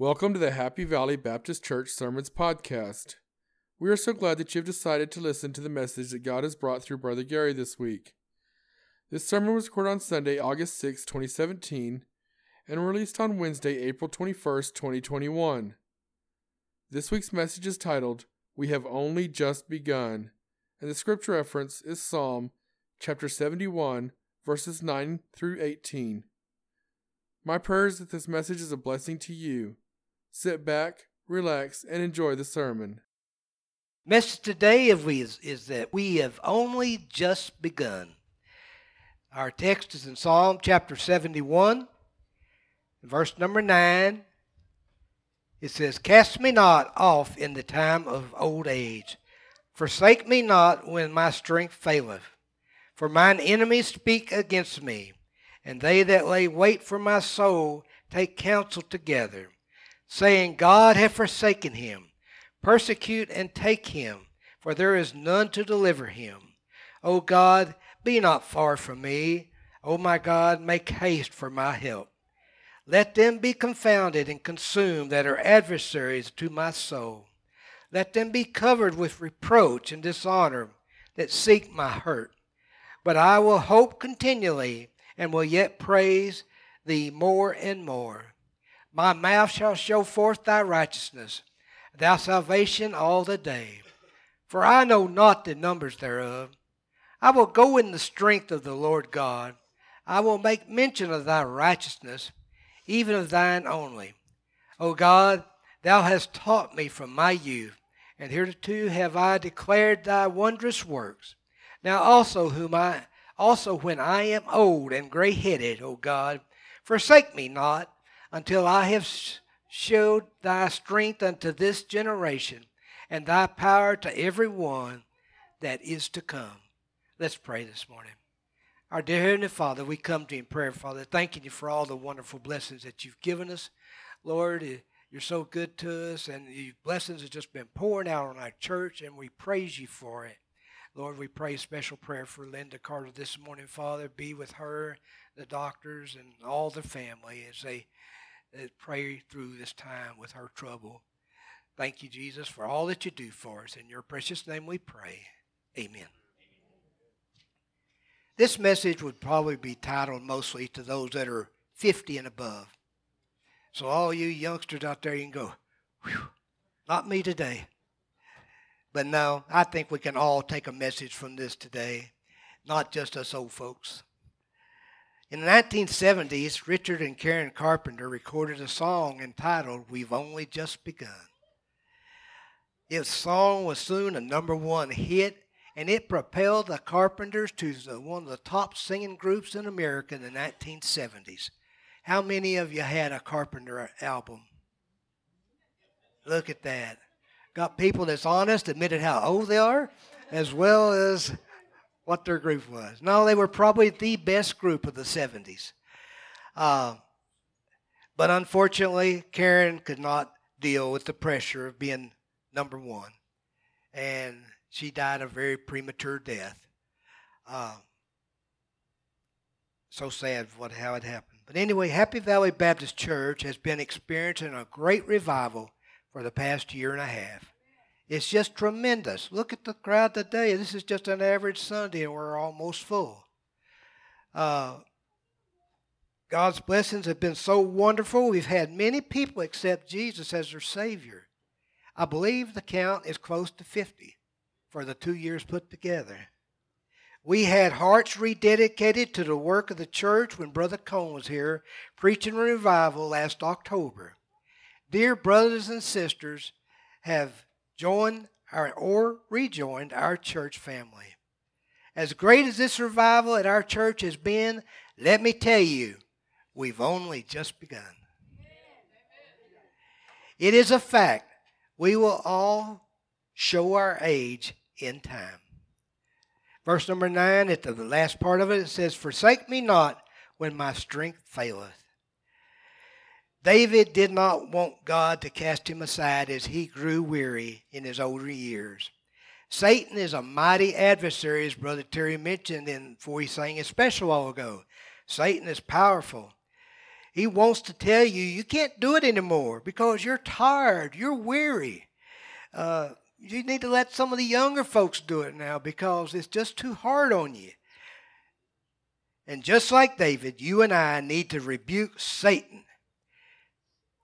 Welcome to the Happy Valley Baptist Church Sermons Podcast. We are so glad that you have decided to listen to the message that God has brought through Brother Gary this week. This sermon was recorded on Sunday, August 6, 2017, and released on Wednesday, April 21st, 2021. This week's message is titled, We Have Only Just Begun, and the scripture reference is Psalm chapter 71, verses 9 through 18. My prayer is that this message is a blessing to you. Sit back, relax, and enjoy the sermon. Message today of we is, is that we have only just begun. Our text is in Psalm chapter 71, verse number 9. It says, Cast me not off in the time of old age. Forsake me not when my strength faileth. For mine enemies speak against me, and they that lay wait for my soul take counsel together saying, God hath forsaken him. Persecute and take him, for there is none to deliver him. O God, be not far from me. O my God, make haste for my help. Let them be confounded and consumed that are adversaries to my soul. Let them be covered with reproach and dishonor that seek my hurt. But I will hope continually and will yet praise thee more and more. My mouth shall show forth thy righteousness, thy salvation all the day. For I know not the numbers thereof. I will go in the strength of the Lord God. I will make mention of thy righteousness, even of thine only. O God, thou hast taught me from my youth, and hitherto have I declared thy wondrous works. Now also whom I also when I am old and gray headed, O God, forsake me not until I have showed thy strength unto this generation, and thy power to every one that is to come. Let's pray this morning. Our dear Heavenly Father, we come to you in prayer, Father, thanking you for all the wonderful blessings that you've given us. Lord, eh, you're so good to us, and your blessings have just been pouring out on our church, and we praise you for it. Lord, we pray a special prayer for Linda Carter this morning, Father. Be with her, the doctors, and all the family as they uh, pray through this time with her trouble. Thank you, Jesus, for all that you do for us. In your precious name we pray. Amen. This message would probably be titled mostly to those that are 50 and above. So, all you youngsters out there, you can go, not me today. But no, I think we can all take a message from this today, not just us old folks. In the 1970s, Richard and Karen Carpenter recorded a song entitled We've Only Just Begun. Its song was soon a number one hit, and it propelled the Carpenters to the, one of the top singing groups in America in the 1970s. How many of you had a Carpenter album? Look at that. Got people that's honest, admitted how old they are, as well as what their group was. No, they were probably the best group of the 70s. Uh, but unfortunately, Karen could not deal with the pressure of being number one. And she died a very premature death. Uh, so sad what how it happened. But anyway, Happy Valley Baptist Church has been experiencing a great revival for the past year and a half. It's just tremendous. Look at the crowd today. This is just an average Sunday, and we're almost full. Uh, God's blessings have been so wonderful. We've had many people accept Jesus as their Savior. I believe the count is close to 50 for the two years put together. We had hearts rededicated to the work of the church when Brother Cone was here preaching revival last October. Dear brothers and sisters have joined our, or rejoined our church family. As great as this revival at our church has been, let me tell you, we've only just begun. It is a fact. We will all show our age in time. Verse number 9, at the last part of it, it says, Forsake me not when my strength faileth. David did not want God to cast him aside as he grew weary in his older years. Satan is a mighty adversary, as Brother Terry mentioned in, before he sang a special while ago. Satan is powerful. He wants to tell you you can't do it anymore because you're tired, you're weary. Uh, you need to let some of the younger folks do it now because it's just too hard on you. And just like David, you and I need to rebuke Satan.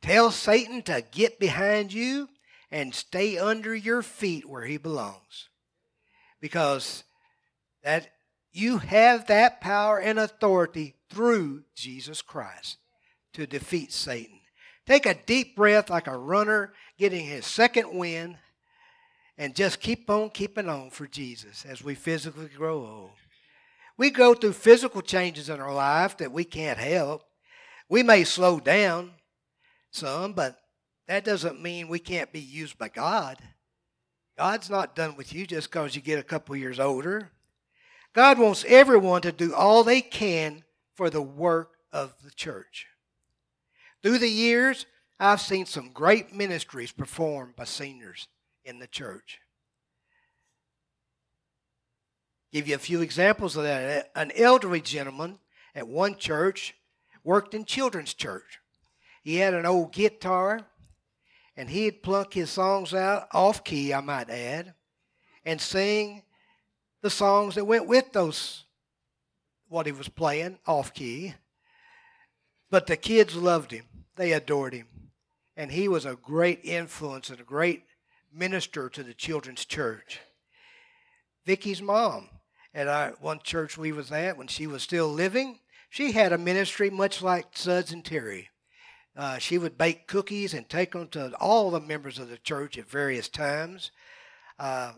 Tell Satan to get behind you and stay under your feet where he belongs. Because that you have that power and authority through Jesus Christ to defeat Satan. Take a deep breath like a runner getting his second wind and just keep on keeping on for Jesus as we physically grow old. We go through physical changes in our life that we can't help. We may slow down some, but that doesn't mean we can't be used by God. God's not done with you just because you get a couple years older. God wants everyone to do all they can for the work of the church. Through the years, I've seen some great ministries performed by seniors in the church. Give you a few examples of that. An elderly gentleman at one church worked in children's church. He had an old guitar, and he'd plunk his songs out off key, I might add, and sing the songs that went with those what he was playing off key. But the kids loved him. They adored him. And he was a great influence and a great minister to the children's church. Vicky's mom at our one church we was at when she was still living. She had a ministry much like Suds and Terry. Uh, she would bake cookies and take them to all the members of the church at various times. Uh,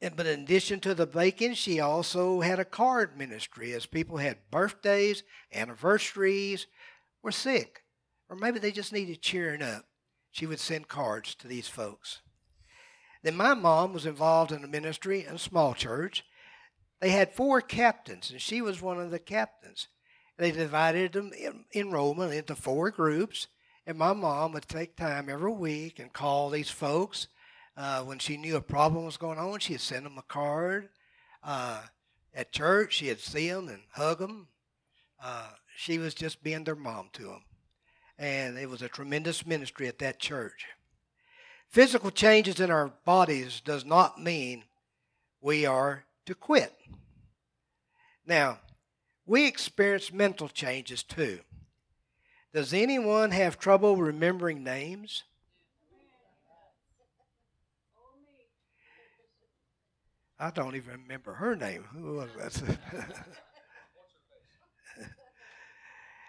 and, but in addition to the baking, she also had a card ministry as people had birthdays, anniversaries, were sick, or maybe they just needed cheering up. She would send cards to these folks. Then my mom was involved in a ministry in a small church, they had four captains, and she was one of the captains. They divided them in enrollment into four groups, and my mom would take time every week and call these folks. Uh, when she knew a problem was going on, she'd send them a card. Uh, at church, she'd see them and hug them. Uh, she was just being their mom to them. And it was a tremendous ministry at that church. Physical changes in our bodies does not mean we are to quit. Now, we experience mental changes too. Does anyone have trouble remembering names? I don't even remember her name. Who was that?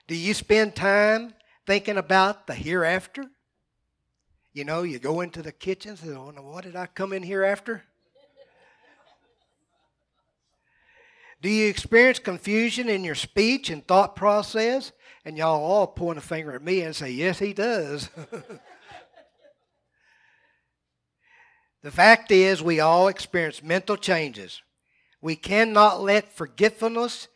Do you spend time thinking about the hereafter? You know, you go into the kitchen and say, oh, what did I come in here after? Do you experience confusion in your speech and thought process? And y'all all point a finger at me and say, Yes, he does. the fact is, we all experience mental changes. We cannot let forgetfulness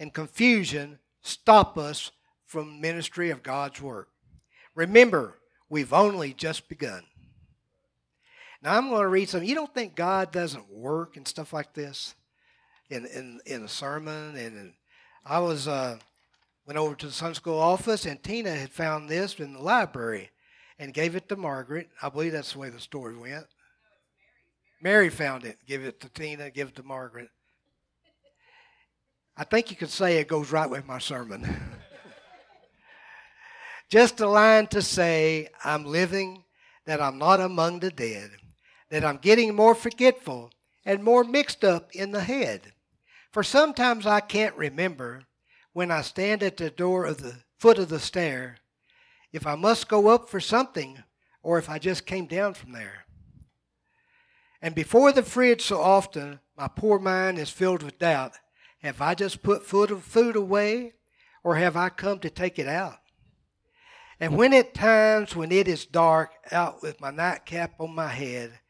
and confusion stop us from ministry of God's work. Remember, we've only just begun. Now I'm going to read something. You don't think God doesn't work and stuff like this? In in, in a sermon, and I was uh, went over to the Sunday school office, and Tina had found this in the library, and gave it to Margaret. I believe that's the way the story went. Mary found it, give it to Tina, give it to Margaret. I think you could say it goes right with my sermon. Just a line to say, I'm living, that I'm not among the dead, that I'm getting more forgetful and more mixed up in the head. For sometimes I can't remember when I stand at the door of the foot of the stair if I must go up for something or if I just came down from there. And before the fridge, so often my poor mind is filled with doubt. Have I just put food away or have I come to take it out? And when at times when it is dark out with my nightcap on my head,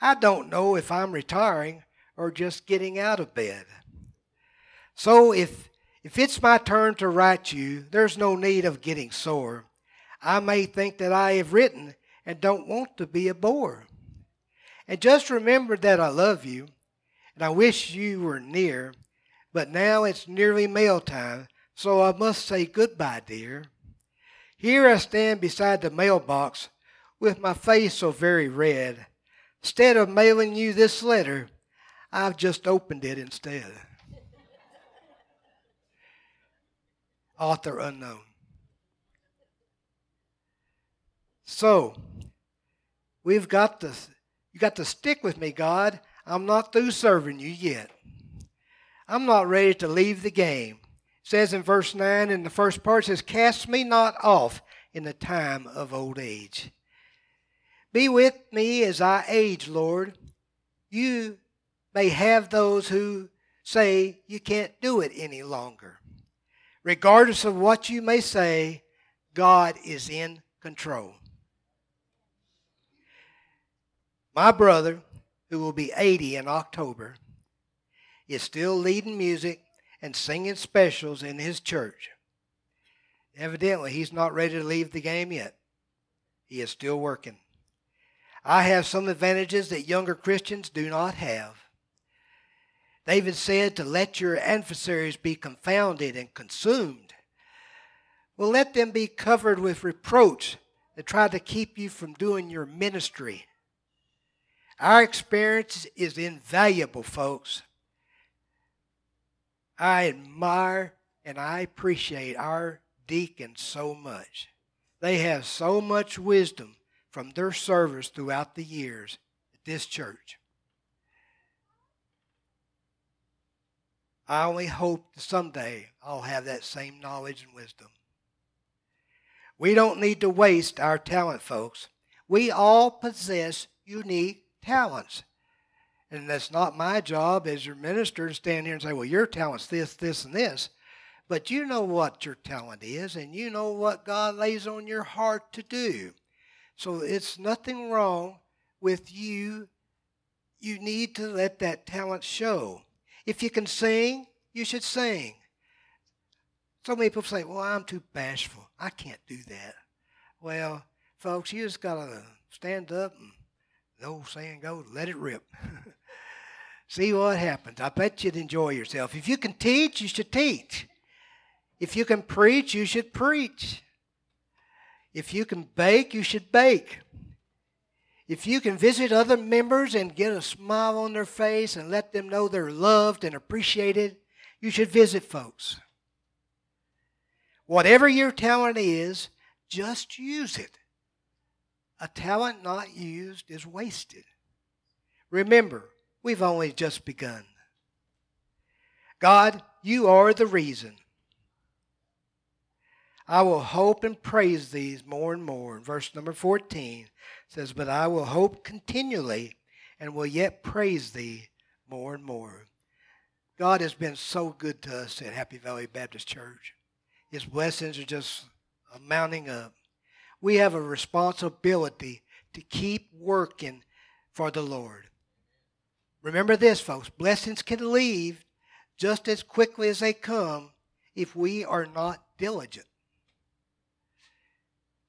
I don't know if I'm retiring or just getting out of bed. So if if it's my turn to write you, there's no need of getting sore. I may think that I have written and don't want to be a bore. And just remember that I love you and I wish you were near, but now it's nearly mail time, so I must say goodbye, dear. Here I stand beside the mailbox with my face so very red. Instead of mailing you this letter, I've just opened it instead. Author unknown. So, we've got to, you got to stick with me, God. I'm not through serving you yet. I'm not ready to leave the game. It says in verse 9 in the first part, says, Cast me not off in the time of old age. Be with me as I age, Lord. You may have those who say you can't do it any longer. Regardless of what you may say, God is in control. My brother, who will be 80 in October, is still leading music and singing specials in his church. Evidently, he's not ready to leave the game yet. He is still working. I have some advantages that younger Christians do not have. David said to let your adversaries be confounded and consumed. Well, let them be covered with reproach that try to keep you from doing your ministry. Our experience is invaluable, folks. I admire and I appreciate our deacons so much. They have so much wisdom from their service throughout the years at this church. I only hope that someday I'll have that same knowledge and wisdom. We don't need to waste our talent, folks. We all possess unique talents. And that's not my job as your minister to stand here and say, well, your talent's this, this, and this. But you know what your talent is, and you know what God lays on your heart to do. So it's nothing wrong with you. You need to let that talent show. If you can sing, you should sing. So many people say, well, I'm too bashful. I can't do that. Well, folks, you just got to stand up and the old saying goes, let it rip. See what happens. I bet you'd enjoy yourself. If you can teach, you should teach. If you can preach, you should preach. If you can bake, you should bake. If you can visit other members and get a smile on their face and let them know they're loved and appreciated, you should visit folks. Whatever your talent is, just use it. A talent not used is wasted. Remember, we've only just begun. God, you are the reason. I will hope and praise these more and more. Verse number 14 says, But I will hope continually and will yet praise thee more and more. God has been so good to us at Happy Valley Baptist Church. His blessings are just mounting up. We have a responsibility to keep working for the Lord. Remember this, folks blessings can leave just as quickly as they come if we are not diligent.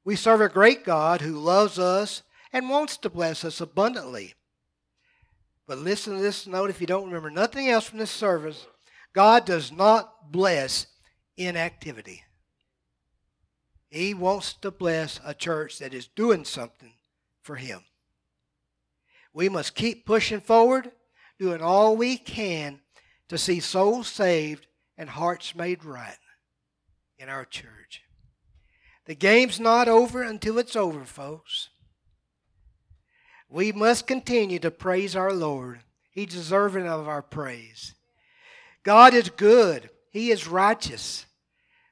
We serve a great God who loves us and wants to bless us abundantly. But listen to this note if you don't remember nothing else from this service God does not bless inactivity. He wants to bless a church that is doing something for Him. We must keep pushing forward, doing all we can to see souls saved and hearts made right in our church. The game's not over until it's over, folks. We must continue to praise our Lord. He's deserving of our praise. God is good, He is righteous.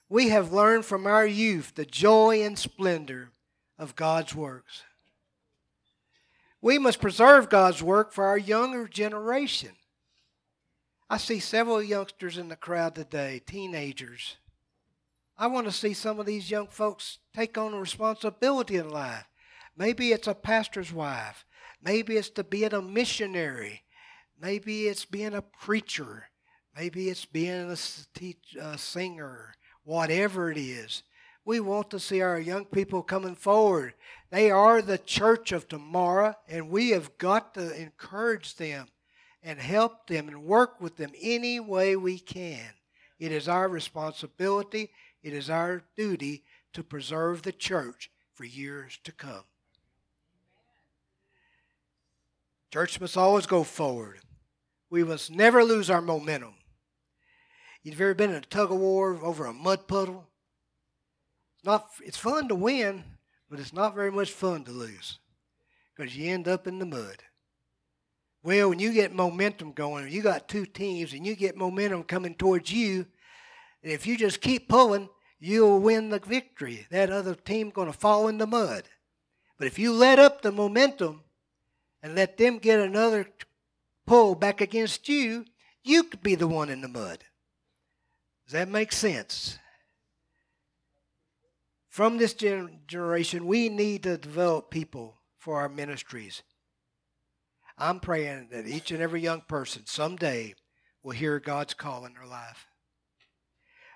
We have learned from our youth the joy and splendor of God's works. We must preserve God's work for our younger generation. I see several youngsters in the crowd today, teenagers. I want to see some of these young folks take on a responsibility in life. Maybe it's a pastor's wife. Maybe it's to being a missionary. Maybe it's being a preacher. Maybe it's being a, teach, a singer. Whatever it is, we want to see our young people coming forward. They are the church of tomorrow, and we have got to encourage them and help them and work with them any way we can. It is our responsibility, it is our duty to preserve the church for years to come. Church must always go forward. We must never lose our momentum. You've ever been in a tug of war over a mud puddle? Not it's fun to win, but it's not very much fun to lose. Because you end up in the mud. Well, when you get momentum going, you got two teams and you get momentum coming towards you, and if you just keep pulling, you'll win the victory. That other team's going to fall in the mud. But if you let up the momentum and let them get another pull back against you, you could be the one in the mud. Does that make sense? From this generation, we need to develop people for our ministries. I'm praying that each and every young person someday will hear God's call in their life.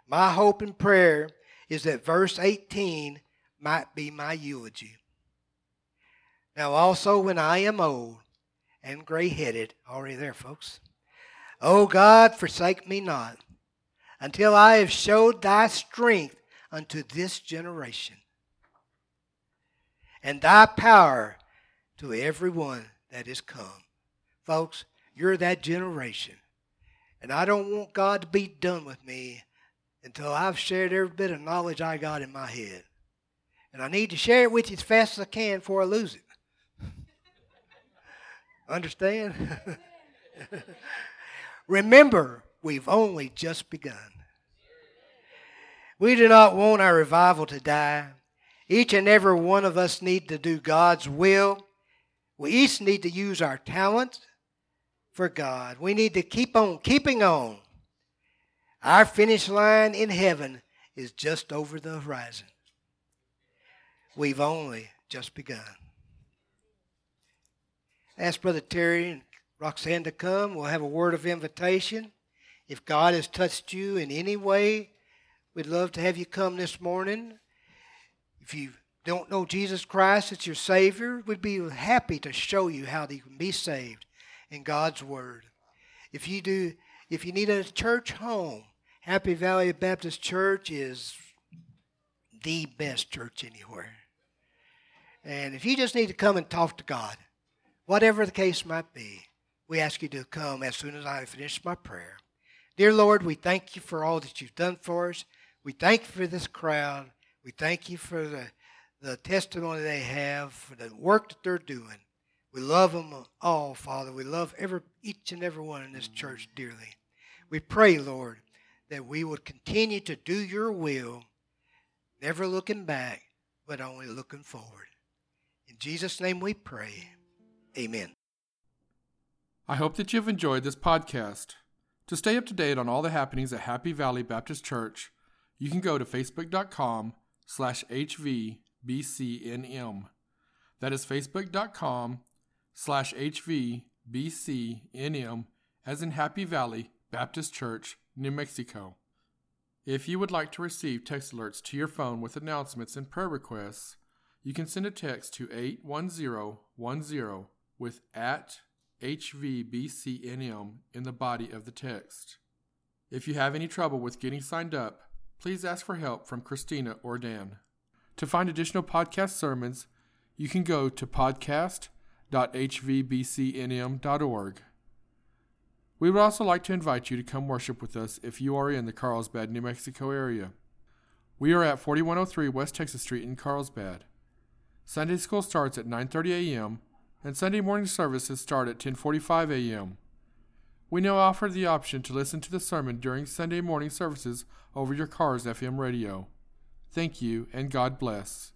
My hope and prayer is that verse 18 might be my eulogy. Now, also, when I am old and gray headed, already there, folks, O God, forsake me not until I have showed thy strength unto this generation and thy power to everyone that is come. Folks, you're that generation. And I don't want God to be done with me until I've shared every bit of knowledge I got in my head. And I need to share it with you as fast as I can before I lose it. Understand? Remember, we've only just begun. We do not want our revival to die. Each and every one of us need to do God's will. We each need to use our talents for God. We need to keep on keeping on. Our finish line in heaven is just over the horizon. We've only just begun. Ask Brother Terry and Roxanne to come. We'll have a word of invitation. If God has touched you in any way, we'd love to have you come this morning. If you don't know Jesus Christ as your Savior, we'd be happy to show you how you can be saved in God's Word. If you do, if you need a church home, Happy Valley Baptist Church is the best church anywhere. And if you just need to come and talk to God, whatever the case might be, we ask you to come as soon as I finish my prayer. Dear Lord, we thank you for all that you've done for us. We thank you for this crowd. We thank you for the, the testimony they have, for the work that they're doing. We love them all, Father. We love every, each and every one in this church dearly. We pray, Lord, that we would continue to do your will, never looking back, but only looking forward. In Jesus' name we pray. Amen. I hope that you've enjoyed this podcast. To stay up to date on all the happenings at Happy Valley Baptist Church, you can go to facebook.com slash hvbcnm. That is facebook.com slash HVBCNM, as in Happy Valley Baptist Church, New Mexico. If you would like to receive text alerts to your phone with announcements and prayer requests, you can send a text to 81010 with at HVBCNM in the body of the text. If you have any trouble with getting signed up, please ask for help from Christina or Dan. To find additional podcast sermons, you can go to podcast.hvbcnm.org. We would also like to invite you to come worship with us if you are in the Carlsbad, New Mexico area. We are at 4103 West Texas Street in Carlsbad. Sunday school starts at 9:30 a.m. and Sunday morning services start at 10:45 a.m. We now offer the option to listen to the sermon during Sunday morning services over your car's FM radio. Thank you and God bless.